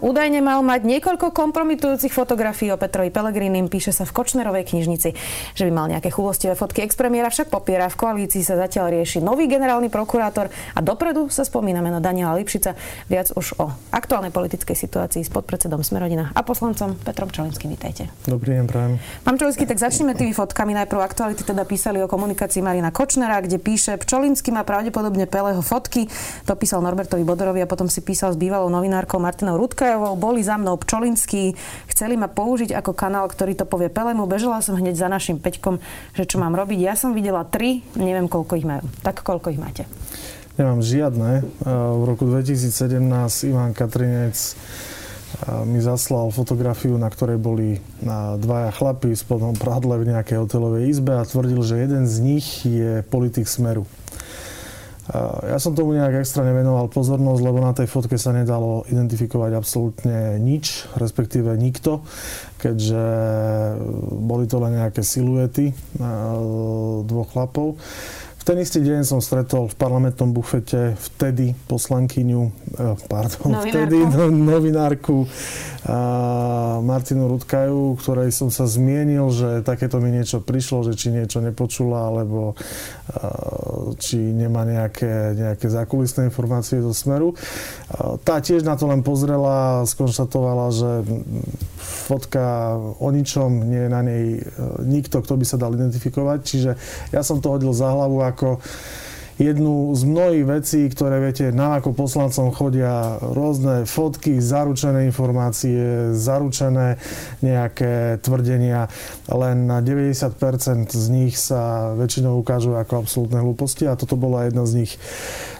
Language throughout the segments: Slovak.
Údajne mal mať niekoľko kompromitujúcich fotografií o Petrovi Pelegrinim, píše sa v Kočnerovej knižnici, že by mal nejaké chulostivé fotky. Expremiéra však popiera, v koalícii sa zatiaľ rieši nový generálny prokurátor a dopredu sa spomína meno Daniela Lipšica. Viac už o aktuálnej politickej situácii s podpredsedom Smerodina a poslancom Petrom Čolinským. Vítajte. Dobrý deň, prajem. Pán Čolinský, tak začneme tými fotkami. Najprv aktuality teda písali o komunikácii Marina Kočnera, kde píše, Pčolinský má pravdepodobne Peleho fotky. To písal Norbertovi Bodorovi a potom si písal s bývalou novinárkou Martinou Rudka Okrajovou, boli za mnou Pčolinský, chceli ma použiť ako kanál, ktorý to povie Pelemu. Bežala som hneď za našim Peťkom, že čo mám robiť. Ja som videla tri, neviem koľko ich majú. Tak koľko ich máte? Nemám žiadne. V roku 2017 Ivan Katrinec mi zaslal fotografiu, na ktorej boli dvaja chlapí v spodnom pradle v nejakej hotelovej izbe a tvrdil, že jeden z nich je politik Smeru. Ja som tomu nejak extra nevenoval pozornosť, lebo na tej fotke sa nedalo identifikovať absolútne nič, respektíve nikto, keďže boli to len nejaké siluety dvoch chlapov. V ten istý deň som stretol v parlamentnom bufete vtedy poslankyňu, eh, pardon, novinárku. vtedy no, novinárku Martinu Rudkaju, ktorej som sa zmienil, že takéto mi niečo prišlo, že či niečo nepočula, alebo či nemá nejaké, nejaké zákulisné informácie zo Smeru. Tá tiež na to len pozrela a skonštatovala, že fotka o ničom, nie je na nej e, nikto, kto by sa dal identifikovať. Čiže ja som to hodil za hlavu ako jednu z mnohých vecí, ktoré viete, nám ako poslancom chodia rôzne fotky, zaručené informácie, zaručené nejaké tvrdenia, len na 90% z nich sa väčšinou ukážu ako absolútne hlúposti a toto bola jedna z nich.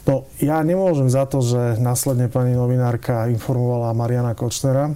No, ja nemôžem za to, že následne pani novinárka informovala Mariana Kočnera.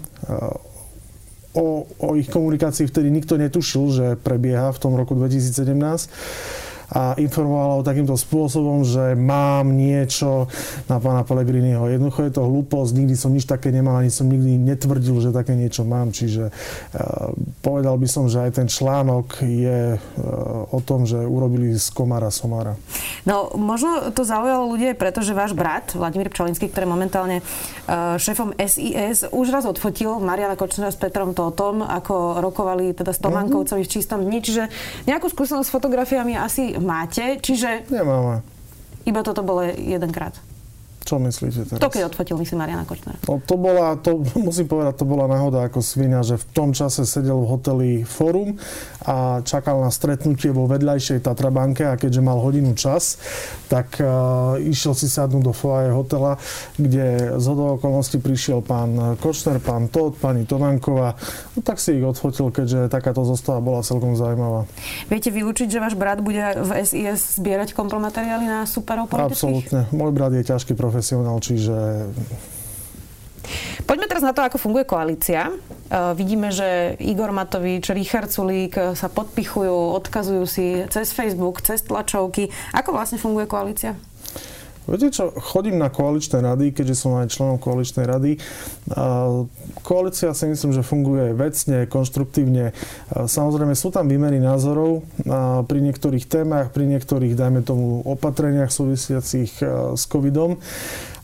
O, o ich komunikácii vtedy nikto netušil, že prebieha v tom roku 2017 a informovala ho takýmto spôsobom, že mám niečo na pána Pellegriniho. Jednoducho je to hlúposť, nikdy som nič také nemal, ani som nikdy netvrdil, že také niečo mám. Čiže uh, povedal by som, že aj ten článok je uh, o tom, že urobili z komára somára. No, možno to zaujalo ľudí, pretože váš brat, Vladimír Pčolinský, ktorý momentálne uh, šéfom SIS, už raz odfotil Mariana Kočnera s Petrom to o tom, ako rokovali teda s Tomankovcovi v čistom dni. Čiže nejakú skúsenosť s fotografiami asi máte, čiže... Nemáme. Iba toto bolo jedenkrát. Čo myslíte teraz? To, keď odfotil, myslím, Mariana Kočner. No, to bola, to, musím povedať, to bola náhoda ako svinia, že v tom čase sedel v hoteli Forum a čakal na stretnutie vo vedľajšej Tatrabanke a keďže mal hodinu čas, tak uh, išiel si sadnúť do foaje hotela, kde z hodou okolností prišiel pán Kočner, pán Todd, pani Tomanková. No, tak si ich odfotil, keďže takáto zostava bola celkom zaujímavá. Viete vylúčiť, že váš brat bude v SIS zbierať kompromateriály na superov politických? Absolútne. Môj brat je ťažký profesor profesionál, čiže... Poďme teraz na to, ako funguje koalícia. Uh, vidíme, že Igor Matovič, Richard Sulík sa podpichujú, odkazujú si cez Facebook, cez tlačovky. Ako vlastne funguje koalícia? Viete čo, chodím na koaličné rady, keďže som aj členom koaličnej rady. Koalícia si myslím, že funguje vecne, konštruktívne. Samozrejme sú tam výmery názorov pri niektorých témach, pri niektorých, dajme tomu, opatreniach súvisiacich s covidom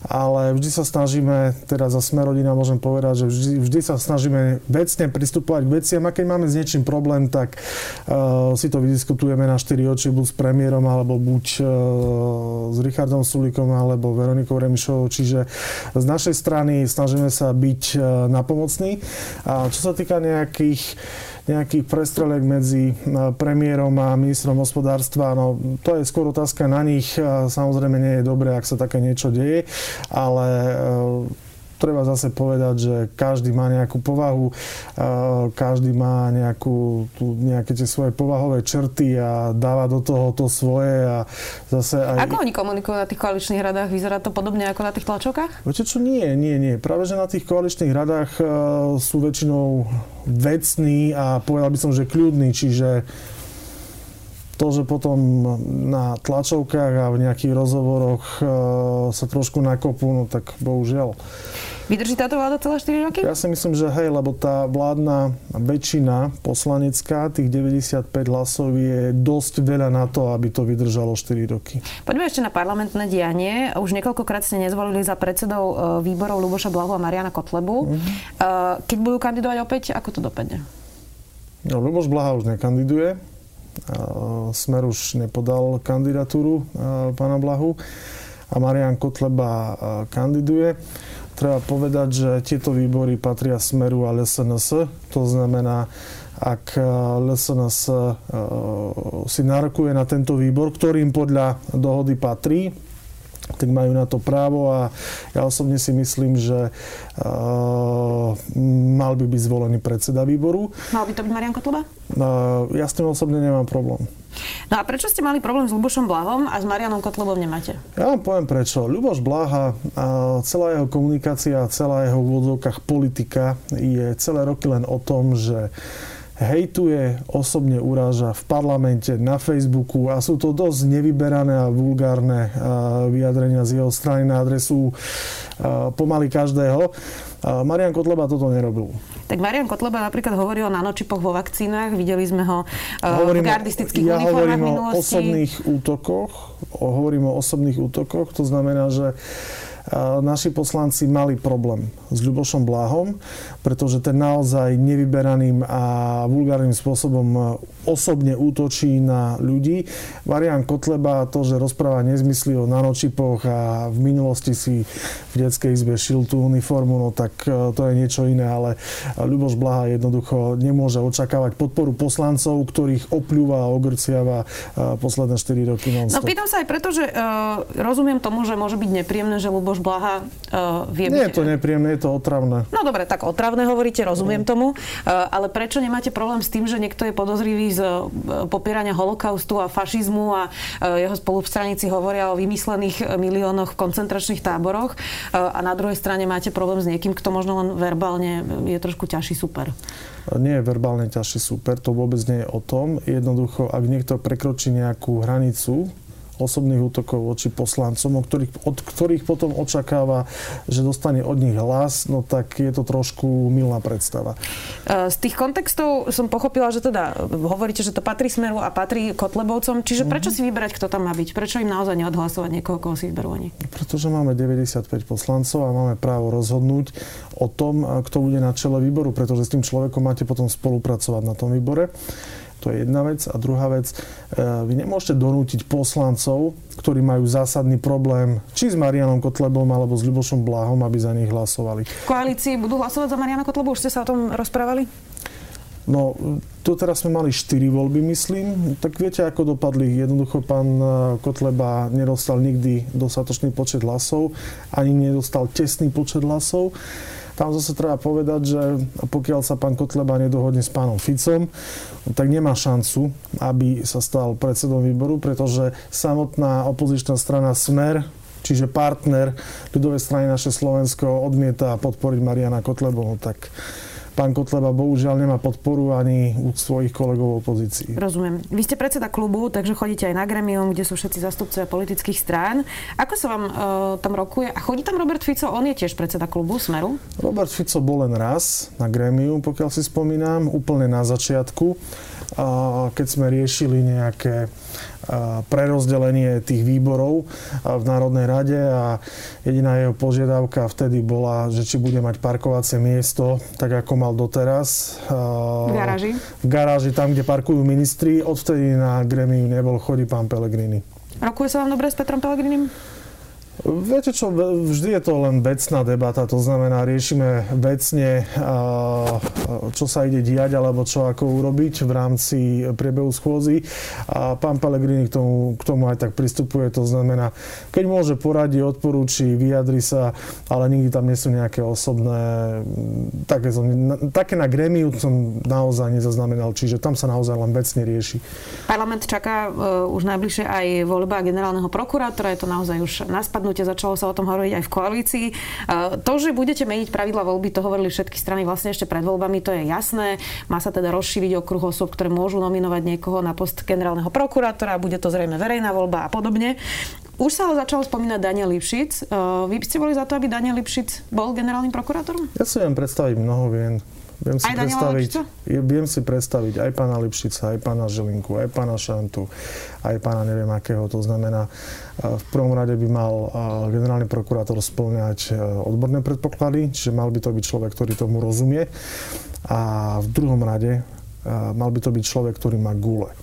ale vždy sa snažíme, teda za sme rodina môžem povedať, že vždy, vždy sa snažíme vecne pristupovať k veciam a keď máme s niečím problém, tak uh, si to vydiskutujeme na 4 oči, buď s premiérom, alebo buď uh, s Richardom Sulikom, alebo Veronikou Remišovou, čiže z našej strany snažíme sa byť uh, napomocní. A čo sa týka nejakých nejakých prestrelek medzi e, premiérom a ministrom hospodárstva. No, to je skôr otázka na nich. Samozrejme nie je dobré, ak sa také niečo deje, ale e, treba zase povedať, že každý má nejakú povahu, každý má nejakú, tu, nejaké tie svoje povahové črty a dáva do toho to svoje a zase aj... Ako oni komunikujú na tých koaličných radách? Vyzerá to podobne ako na tých tlačovkách? Viete čo, nie, nie, nie. Práve, že na tých koaličných radách sú väčšinou vecní a povedal by som, že kľudní, čiže to, že potom na tlačovkách a v nejakých rozhovoroch sa trošku nakopú, no tak bohužiaľ. Vydrží táto vláda celé 4 roky? Ja si myslím, že hej, lebo tá vládna väčšina poslanecká, tých 95 hlasov je dosť veľa na to, aby to vydržalo 4 roky. Poďme ešte na parlamentné dianie. Už niekoľkokrát ste nezvolili za predsedov e, výborov Luboša Blahu a Mariana Kotlebu. Mm-hmm. Keď budú kandidovať opäť, ako to dopadne? No, Luboš Blaha už nekandiduje. Smer už nepodal kandidatúru pána Blahu a Marian Kotleba kandiduje. Treba povedať, že tieto výbory patria Smeru a LSNS. To znamená, ak LSNS si narokuje na tento výbor, ktorým podľa dohody patrí, tak majú na to právo a ja osobne si myslím, že uh, mal by byť zvolený predseda výboru. Mal by to byť Marian Kotleba? Uh, ja s tým osobne nemám problém. No a prečo ste mali problém s Lubošom Blahom a s Marianom Kotlebom nemáte? Ja vám poviem prečo. Ľuboš Blaha, celá jeho komunikácia, celá jeho v úvodzovkách politika je celé roky len o tom, že hejtuje, osobne uráža v parlamente, na Facebooku a sú to dosť nevyberané a vulgárne vyjadrenia z jeho strany na adresu pomaly každého. Marian Kotleba toto nerobil. Tak Marian Kotleba napríklad hovoril o nanočipoch vo vakcínach, videli sme ho hovorím, v gardistických ja uniformách hovorím minulosti. o osobných útokoch, hovorím o osobných útokoch, to znamená, že naši poslanci mali problém s Ľubošom Bláhom, pretože ten naozaj nevyberaným a vulgárnym spôsobom osobne útočí na ľudí. Marian Kotleba to, že rozpráva nezmysly o nanočipoch a v minulosti si v detskej izbe šil tú uniformu, no tak e, to je niečo iné, ale Ľuboš Blaha jednoducho nemôže očakávať podporu poslancov, ktorých opľúva a ogrciava e, posledné 4 roky non No pýtam sa aj preto, že uh, rozumiem tomu, že môže byť nepríjemné, že Luboš Blaha uh, vie Nie byť... je to nepríjemné, je to otravné. No dobre, tak otravné hovoríte, rozumiem tomu, uh, ale prečo nemáte problém s tým, že niekto je podozrivý z uh, popierania holokaustu a fašizmu a uh, jeho spolustraníci hovoria o vymyslených miliónoch v koncentračných táboroch uh, a na druhej strane máte problém s niekým, kto možno len verbálne je trošku ťažší super? Nie je verbálne ťažší super, to vôbec nie je o tom. Jednoducho, ak niekto prekročí nejakú hranicu, osobných útokov voči poslancom, od ktorých, od ktorých potom očakáva, že dostane od nich hlas, no tak je to trošku milná predstava. Z tých kontextov som pochopila, že teda hovoríte, že to patrí Smeru a patrí Kotlebovcom, čiže prečo mm-hmm. si vyberať, kto tam má byť? Prečo im naozaj neodhlasovať niekoho, koho si vyberú oni? Pretože máme 95 poslancov a máme právo rozhodnúť o tom, kto bude na čele výboru, pretože s tým človekom máte potom spolupracovať na tom výbore. To je jedna vec. A druhá vec, e, vy nemôžete donútiť poslancov, ktorí majú zásadný problém, či s Marianom Kotlebom alebo s Ľubošom Bláhom, aby za nich hlasovali. V koalícii budú hlasovať za Mariana Kotlebu? Už ste sa o tom rozprávali? No, tu teraz sme mali 4 voľby, myslím. Tak viete, ako dopadli. Jednoducho pán e, Kotleba nedostal nikdy dostatočný počet hlasov, ani nedostal tesný počet hlasov. Tam zase treba povedať, že pokiaľ sa pán Kotleba nedohodne s pánom Ficom, tak nemá šancu, aby sa stal predsedom výboru, pretože samotná opozičná strana Smer čiže partner ľudovej strany naše Slovensko odmieta podporiť Mariana Kotlebu, no tak pán Kotleba bohužiaľ nemá podporu ani u svojich kolegov opozícii. Rozumiem. Vy ste predseda klubu, takže chodíte aj na gremium, kde sú všetci zastupcovia politických strán. Ako sa vám uh, tam rokuje? A chodí tam Robert Fico? On je tiež predseda klubu Smeru? Robert Fico bol len raz na gremium, pokiaľ si spomínam, úplne na začiatku keď sme riešili nejaké prerozdelenie tých výborov v Národnej rade a jediná jeho požiadavka vtedy bola, že či bude mať parkovacie miesto, tak ako mal doteraz. V garáži? V garáži, tam, kde parkujú ministri. Odvtedy na gremiu nebol chodí pán Pelegrini. Rokuje sa vám dobre s Petrom Pelegrinim? Viete čo, vždy je to len vecná debata, to znamená, riešime vecne, čo sa ide diať, alebo čo ako urobiť v rámci priebehu schôzy. A pán Pellegrini k tomu, k tomu aj tak pristupuje, to znamená, keď môže poradiť, odporúči, vyjadri sa, ale nikdy tam nie sú nejaké osobné, také, som, také na gremiu som naozaj nezaznamenal, čiže tam sa naozaj len vecne rieši. Parlament čaká uh, už najbližšie aj voľba generálneho prokurátora, je to naozaj už na spadnutie, začalo sa o tom hovoriť aj v koalícii. To, že budete meniť pravidla voľby, to hovorili všetky strany vlastne ešte pred voľbami, to je jasné. Má sa teda rozšíriť okruh osôb, ktoré môžu nominovať niekoho na post generálneho prokurátora, bude to zrejme verejná voľba a podobne. Už sa ale začalo spomínať Daniel Lipšic. Uh, vy by ste boli za to, aby Daniel Lipšic bol generálnym prokurátorom? Ja si viem predstaviť mnoho vien. Viem si, Aj predstaviť, Lipšica? viem si predstaviť aj pána Lipšica, aj pána Žilinku, aj pána Šantu, aj pána neviem akého. To znamená, v prvom rade by mal generálny prokurátor splňať odborné predpoklady, čiže mal by to byť človek, ktorý tomu rozumie. A v druhom rade mal by to byť človek, ktorý má gule.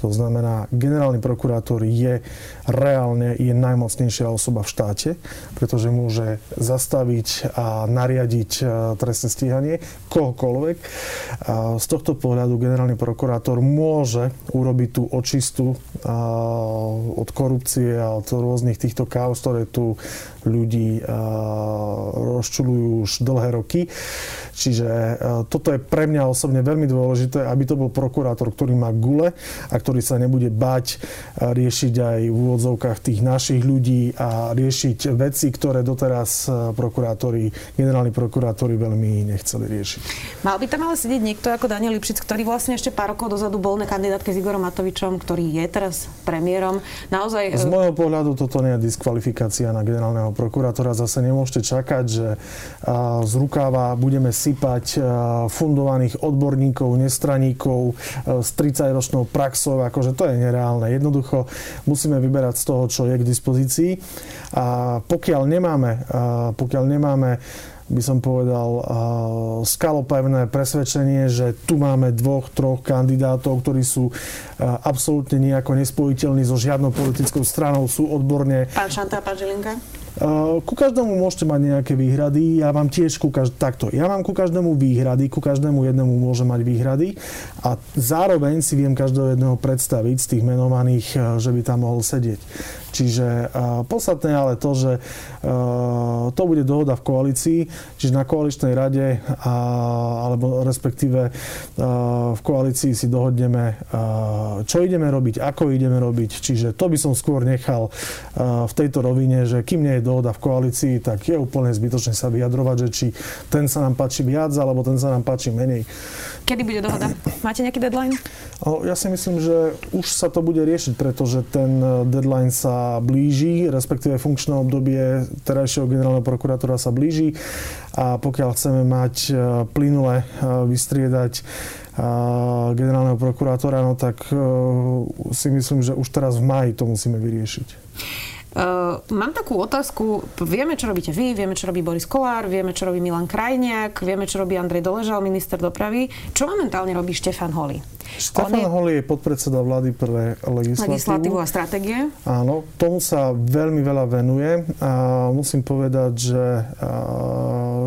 To znamená, generálny prokurátor je reálne je najmocnejšia osoba v štáte, pretože môže zastaviť a nariadiť e, trestné stíhanie kohokoľvek. A z tohto pohľadu generálny prokurátor môže urobiť tú očistu od korupcie a od rôznych týchto káv, ktoré tu ľudí rozčulujú už dlhé roky. Čiže e, toto je pre mňa osobne veľmi dôležité, aby to bol prokurátor, ktorý má gule a ktorý sa nebude bať e, riešiť aj v úvodzovkách tých našich ľudí a riešiť veci, ktoré doteraz prokurátori, generálni prokurátori veľmi nechceli riešiť. Mal by tam ale sedieť niekto ako Daniel Lipšic, ktorý vlastne ešte pár rokov dozadu bol na kandidátke s Igorom Matovičom, ktorý je teraz premiérom. Naozaj... Z môjho pohľadu toto nie je diskvalifikácia na generálneho prokurátora. Zase nemôžete čakať, že z rukáva budeme sypať e, fundovaných odborníkov, nestraníkov e, s 30-ročnou praxou, akože to je nereálne. Jednoducho musíme vyberať z toho, čo je k dispozícii. A pokiaľ nemáme, pokiaľ nemáme by som povedal, skalopevné presvedčenie, že tu máme dvoch, troch kandidátov, ktorí sú absolútne nejako nespojiteľní so žiadnou politickou stranou, sú odborne... Pán Šanta pán Žilinka? Ku každému môžete mať nejaké výhrady, ja vám tiež ku každ- takto, ja mám ku každému výhrady, ku každému jednému môžem mať výhrady a zároveň si viem každého jedného predstaviť z tých menovaných, že by tam mohol sedieť. Čiže uh, podstatné ale to, že uh, to bude dohoda v koalícii, čiže na koaličnej rade alebo respektíve v koalícii si dohodneme, čo ideme robiť, ako ideme robiť. Čiže to by som skôr nechal v tejto rovine, že kým nie je dohoda v koalícii, tak je úplne zbytočné sa vyjadrovať, že či ten sa nám páči viac, alebo ten sa nám páči menej. Kedy bude dohoda? Máte nejaký deadline? O, ja si myslím, že už sa to bude riešiť, pretože ten deadline sa blíži, respektíve funkčné obdobie terajšieho generálneho prokurátora sa blíži a pokiaľ chceme mať e, plynule e, vystriedať e, generálneho prokurátora, no tak si myslím, že už teraz v maji to musíme vyriešiť. Uh, mám takú otázku. Vieme, čo robíte vy, vieme, čo robí Boris Kolár, vieme, čo robí Milan Krajniak, vieme, čo robí Andrej Doležal, minister dopravy. Čo momentálne robí Štefan Holi? Štefan je... Holi je podpredseda vlády pre legislatívu. Legislatívu a stratégie. Áno, tomu sa veľmi veľa venuje. A musím povedať, že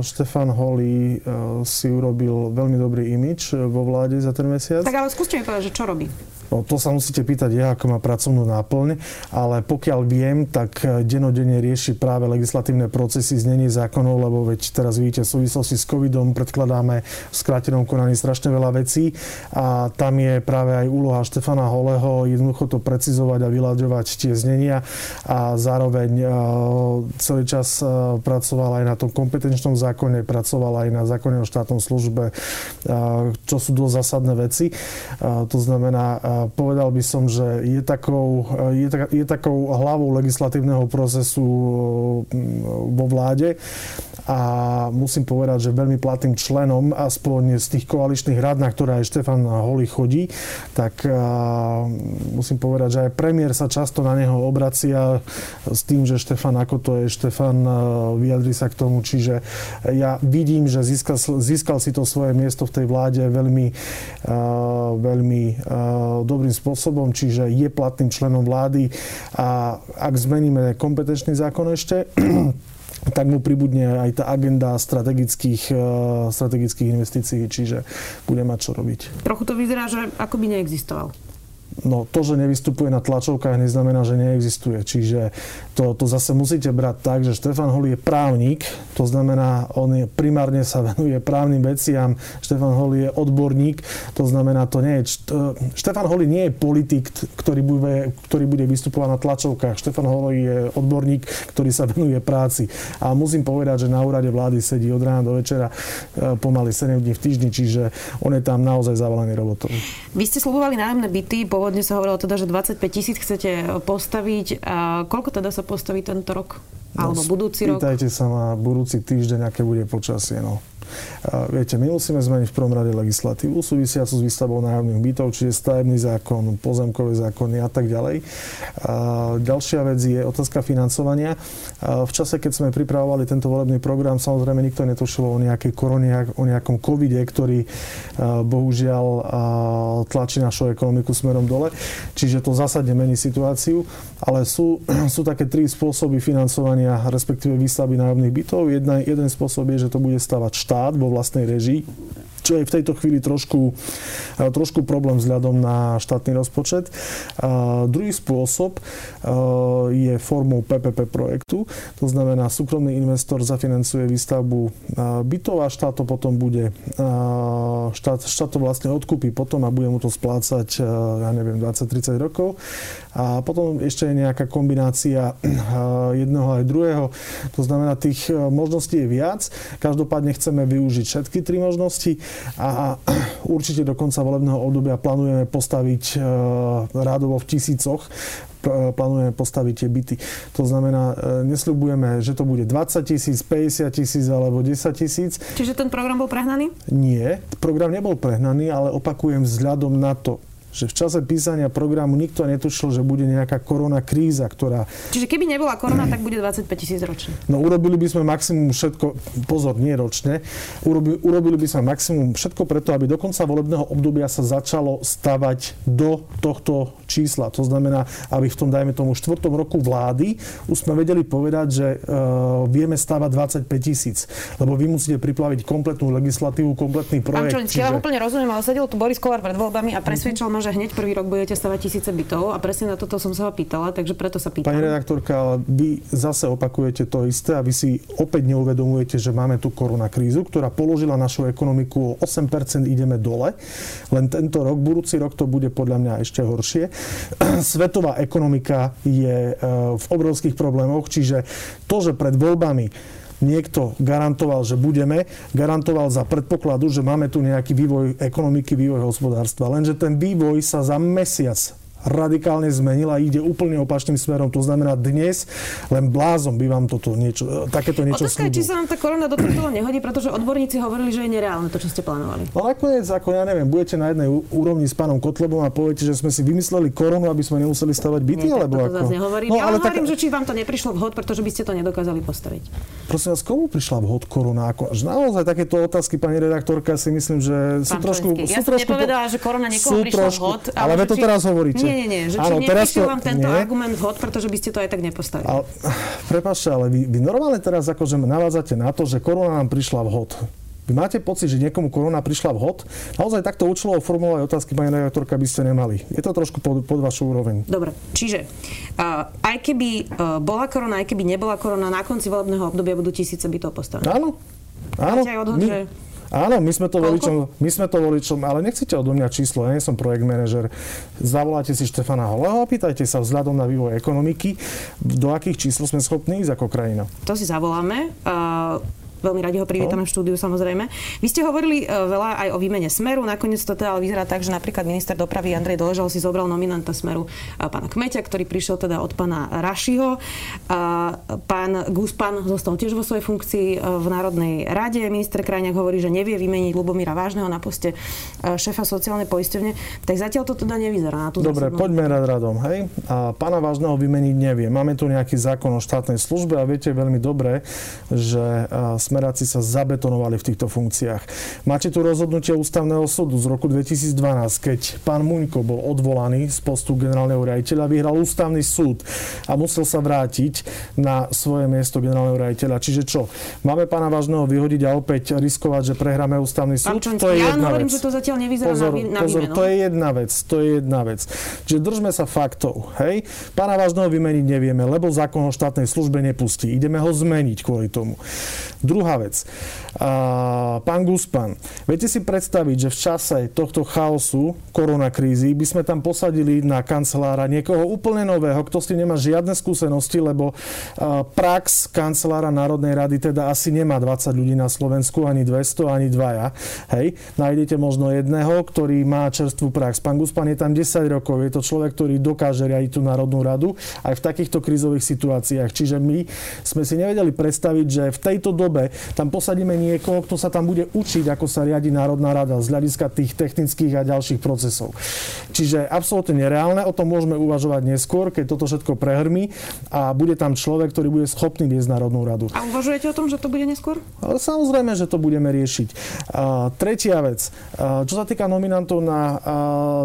Štefan Holi si urobil veľmi dobrý imič vo vláde za ten mesiac. Tak ale skúste mi povedať, že čo robí. No, to sa musíte pýtať ja, ako má pracovnú náplň, ale pokiaľ viem, tak denodenne rieši práve legislatívne procesy, znenie zákonov, lebo veď teraz vidíte, v súvislosti s covidom predkladáme v skrátenom konaní strašne veľa vecí a tam je práve aj úloha Štefana Holeho jednoducho to precizovať a vyľaďovať tie znenia a zároveň e, celý čas e, pracoval aj na tom kompetenčnom zákone, pracoval aj na zákone o štátnom službe, e, čo sú dosť zásadné veci. To znamená, povedal by som, že je takou, je, je takou hlavou legislatívneho procesu vo vláde a musím povedať, že veľmi platným členom aspoň z tých koaličných rád, na ktoré aj Štefan Holi chodí, tak musím povedať, že aj premiér sa často na neho obracia s tým, že Štefan, ako to je, Štefan vyjadri sa k tomu, čiže ja vidím, že získal, získal si to svoje miesto v tej vláde veľmi, veľmi dobrým spôsobom, čiže je platným členom vlády. A ak zmeníme kompetenčný zákon ešte, tak mu pribudne aj tá agenda strategických, e, strategických investícií, čiže bude mať čo robiť. Trochu to vyzerá, že ako by neexistoval. No to, že nevystupuje na tlačovkách, neznamená, že neexistuje. Čiže to, to zase musíte brať tak, že Štefan Holi je právnik, to znamená, on je, primárne sa venuje právnym veciam. Štefan Holi je odborník, to znamená, to nie je... Štefan Holi nie je politik, ktorý bude, ktorý bude vystupovať na tlačovkách. Štefan Holi je odborník, ktorý sa venuje práci. A musím povedať, že na úrade vlády sedí od rána do večera e, pomaly 7 dní v týždni, čiže on je tam naozaj zavalený robotom. Vy ste slubovali nájomné byty, po pôvodne sa hovorilo teda, že 25 tisíc chcete postaviť. A koľko teda sa postaví tento rok? Alebo no, budúci rok? Pýtajte sa ma budúci týždeň, aké bude počasie. No. Viete, my musíme zmeniť v prvom rade legislatívu súvisiacu s výstavbou nájomných bytov, čiže stavebný zákon, pozemkové zákony a tak ďalej. Ďalšia vec je otázka financovania. V čase, keď sme pripravovali tento volebný program, samozrejme nikto netušil o nejakej korone, o nejakom covide, ktorý bohužiaľ tlačí našu ekonomiku smerom dole. Čiže to zásadne mení situáciu, ale sú, sú také tri spôsoby financovania, respektíve výstavby nájomných bytov. Jedna, jeden spôsob je, že to bude stavať štát štát vo vlastnej režii čo je v tejto chvíli trošku, eh, trošku problém vzhľadom na štátny rozpočet. A druhý spôsob eh, je formou PPP projektu, to znamená súkromný investor zafinancuje výstavbu eh, bytov a štát to potom bude, štát, štát to vlastne odkúpi potom a bude mu to splácať, ja neviem, 20-30 rokov. A potom ešte je nejaká kombinácia jedného aj druhého. To znamená, tých možností je viac. Každopádne chceme využiť všetky tri možnosti a určite do konca volebného obdobia plánujeme postaviť e, rádovo v tisícoch plánujeme postaviť tie byty. To znamená, e, nesľubujeme, že to bude 20 tisíc, 50 tisíc alebo 10 tisíc. Čiže ten program bol prehnaný? Nie, program nebol prehnaný, ale opakujem vzhľadom na to, že v čase písania programu nikto netušil, že bude nejaká korona kríza, ktorá... Čiže keby nebola korona, tak bude 25 tisíc ročne. No urobili by sme maximum všetko, pozor, nie ročne, urobili, urobili by sme maximum všetko preto, aby do konca volebného obdobia sa začalo stavať do tohto čísla. To znamená, aby v tom, dajme tomu, štvrtom roku vlády už sme vedeli povedať, že uh, vieme stavať 25 tisíc. Lebo vy musíte priplaviť kompletnú legislatívu, kompletný projekt. Pán čiže... ja vám úplne rozumiem, ale sedel tu Boris Kolár pred voľbami a presvedčal ma, že hneď prvý rok budete stavať tisíce bytov a presne na toto som sa ho pýtala, takže preto sa pýtam. Pani redaktorka, vy zase opakujete to isté a vy si opäť neuvedomujete, že máme tu koronakrízu, ktorá položila našu ekonomiku o 8% ideme dole. Len tento rok, budúci rok to bude podľa mňa ešte horšie. Svetová ekonomika je e, v obrovských problémoch, čiže to, že pred voľbami niekto garantoval, že budeme, garantoval za predpokladu, že máme tu nejaký vývoj ekonomiky, vývoj hospodárstva. Lenže ten vývoj sa za mesiac radikálne zmenila a ide úplne opačným smerom. To znamená, dnes len blázom by vám toto niečo, takéto niečo Otázka je, či sa nám tá korona do toho nehodí, pretože odborníci hovorili, že je nereálne to, čo ste plánovali. No nakoniec, ako ja neviem, budete na jednej úrovni s pánom Kotlebom a poviete, že sme si vymysleli koronu, aby sme nemuseli stavať byty, Nie, alebo ako? Zase nehovorím. No, ja ale hovorím, tak... že či vám to neprišlo vhod, pretože by ste to nedokázali postaviť. Prosím vás, komu prišla vhod korona? Ako, že naozaj takéto otázky, pani redaktorka, si myslím, že sú Pán trošku... Sú ja trošku, som nepovedala, že korona niekomu prišla trošku, vhod. Ale, ale to teraz hovoríte. Nie, nie, nie. Že Áno, či teraz to, vám tento nie. argument vhod, pretože by ste to aj tak nepostavili. Ale, prepáčte, ale vy, vy normálne teraz akože navádzate na to, že korona nám prišla vhod. Vy máte pocit, že niekomu korona prišla vhod? Naozaj takto účelovo formulovať otázky, pani redaktorka, by ste nemali. Je to trošku pod, pod vašu úroveň. Dobre, čiže uh, aj keby uh, bola korona, aj keby nebola korona, na konci volebného obdobia budú tisíce bytov postavené. Áno. Áno. Odhod, my, že... Áno, my sme to voličom, my sme to voličom, ale nechcete odo mňa číslo, ja nie som projekt manažer. Zavoláte si Štefana Holeho a pýtajte sa vzhľadom na vývoj ekonomiky, do akých čísl sme schopní ísť ako krajina. To si zavoláme. Uh Veľmi radi ho privítame no. v štúdiu samozrejme. Vy ste hovorili e, veľa aj o výmene Smeru. Nakoniec to teda vyzerá tak, že napríklad minister dopravy Andrej Doležal si zobral nominanta Smeru e, pána Kmeťa, ktorý prišiel teda od pána Rašiho. Pán Guspan zostal tiež vo svojej funkcii e, v Národnej rade. Minister Krajňák hovorí, že nevie vymeniť Lubomíra Vážneho na poste šéfa sociálnej poisťovne. Tak zatiaľ to teda nevyzerá na tú Dobre, zásadnú... poďme rad radom. Hej? A pána Vážneho vymeniť nevie. Máme tu nejaký zákon o štátnej službe a viete veľmi dobre, že smeráci sa zabetonovali v týchto funkciách. Máte tu rozhodnutie ústavného súdu z roku 2012, keď pán Muňko bol odvolaný z postu generálneho riaditeľa, vyhral ústavný súd a musel sa vrátiť na svoje miesto generálneho riaditeľa. Čiže čo? Máme pána Vážneho vyhodiť a opäť riskovať, že prehráme ústavný súd? Čonský, to je ja jedna hovorím, vec. že to zatiaľ nevyzerá pozor, na, na pozor, to je jedna vec. To je jedna vec. Čiže držme sa faktov. Hej? Pána Vážneho vymeniť nevieme, lebo zákon o štátnej službe nepustí. Ideme ho zmeniť kvôli tomu. Druhá vec. Pán Guspan, viete si predstaviť, že v čase tohto chaosu koronakrízy by sme tam posadili na kancelára niekoho úplne nového, kto s tým nemá žiadne skúsenosti, lebo prax kancelára Národnej rady teda asi nemá 20 ľudí na Slovensku, ani 200, ani dvaja. Hej, nájdete možno jedného, ktorý má čerstvú prax. Pán Guspan je tam 10 rokov, je to človek, ktorý dokáže riadiť tú Národnú radu aj v takýchto krízových situáciách. Čiže my sme si nevedeli predstaviť, že v tejto dobe tam posadíme niekoho, kto sa tam bude učiť, ako sa riadi Národná rada z hľadiska tých technických a ďalších procesov. Čiže absolútne nereálne, o tom môžeme uvažovať neskôr, keď toto všetko prehrmí a bude tam človek, ktorý bude schopný viesť Národnú radu. A uvažujete o tom, že to bude neskôr? Samozrejme, že to budeme riešiť. A, tretia vec. A, čo sa týka nominantov na a,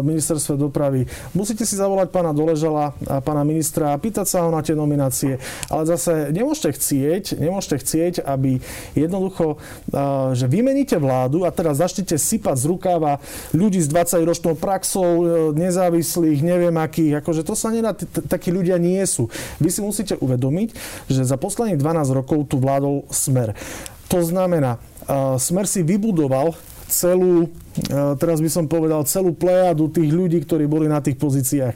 ministerstve dopravy, musíte si zavolať pána Doležala a pána ministra a pýtať sa ho na tie nominácie. Ale zase nemôžete chcieť, nemôžete chcieť, aby jednoducho, že vymeníte vládu a teraz začnete sypať z rukáva ľudí s 20-ročnou praxou, e, nezávislých, neviem akých, akože to sa nedá, takí ľudia nie sú. Vy si musíte uvedomiť, že za posledných 12 rokov tu vládol smer. To znamená, smer si vybudoval celú teraz by som povedal, celú plejadu tých ľudí, ktorí boli na tých pozíciách.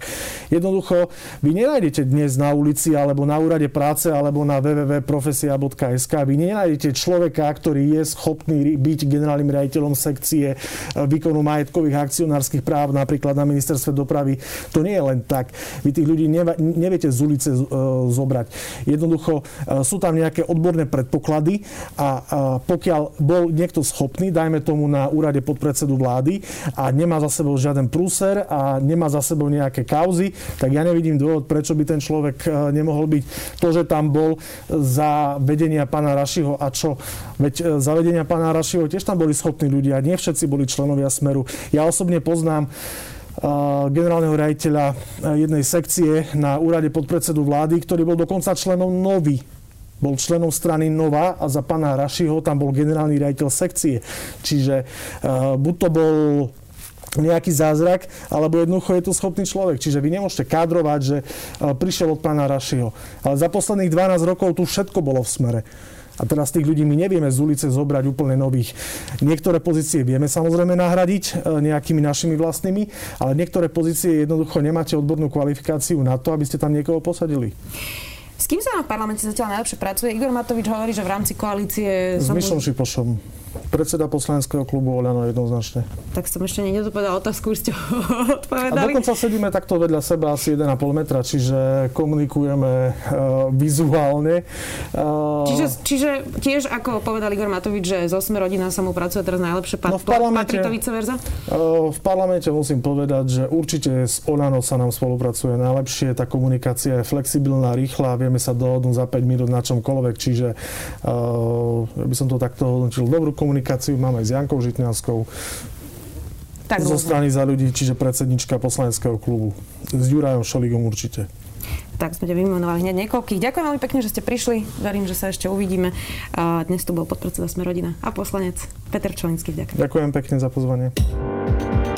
Jednoducho, vy nenájdete dnes na ulici alebo na úrade práce alebo na www.profesia.sk vy nenájdete človeka, ktorý je schopný byť generálnym riaditeľom sekcie e, výkonu majetkových akcionárskych práv napríklad na ministerstve dopravy. To nie je len tak. Vy tých ľudí neviete z ulice e, zobrať. Jednoducho sú tam nejaké odborné predpoklady a pokiaľ bol niekto schopný, dajme tomu na úrade podpredsedu predsedu vlády a nemá za sebou žiaden prúser a nemá za sebou nejaké kauzy, tak ja nevidím dôvod, prečo by ten človek e, nemohol byť to, že tam bol za vedenia pána Rašiho a čo? Veď e, za vedenia pána Rašiho tiež tam boli schopní ľudia, nie všetci boli členovia Smeru. Ja osobne poznám e, generálneho rejiteľa jednej sekcie na úrade podpredsedu vlády, ktorý bol dokonca členom nový bol členom strany Nova a za pána Rašiho tam bol generálny riaditeľ sekcie. Čiže uh, buď to bol nejaký zázrak, alebo jednoducho je to schopný človek. Čiže vy nemôžete kádrovať, že uh, prišiel od pána Rašiho. Ale za posledných 12 rokov tu všetko bolo v smere. A teraz tých ľudí my nevieme z ulice zobrať úplne nových. Niektoré pozície vieme samozrejme nahradiť e, nejakými našimi vlastnými, ale niektoré pozície jednoducho nemáte odbornú kvalifikáciu na to, aby ste tam niekoho posadili. S kým sa v parlamente zatiaľ najlepšie pracuje? Igor Matovič hovorí, že v rámci koalície... S Mišom Šipošom predseda poslaneckého klubu Oľano jednoznačne. Tak som ešte nedopovedal otázku, už ste odpovedali. A dokonca sedíme takto vedľa seba asi 1,5 metra, čiže komunikujeme uh, vizuálne. Uh, čiže, čiže tiež, ako povedal Igor Matovič, že z 8 rodina sa mu pracuje teraz najlepšie, pat, no v parlamente, verza? Uh, v parlamente musím povedať, že určite s Oľano sa nám spolupracuje najlepšie, tá komunikácia je flexibilná, rýchla, vieme sa dohodnúť za 5 minút na čomkoľvek, čiže uh, ja by som to takto hodnotil dobrú komunikáciu máme s Jankou Žitňanskou, tak zo strany za ľudí, čiže predsednička poslaneckého klubu. S Jurajom Šoligom určite. Tak sme ťa vymenovali hneď niekoľkých. Ďakujem veľmi pekne, že ste prišli. Verím, že sa ešte uvidíme. Dnes tu bol podpredseda Sme rodina a poslanec Peter Čolinský. Ďakujem. Ďakujem pekne za pozvanie.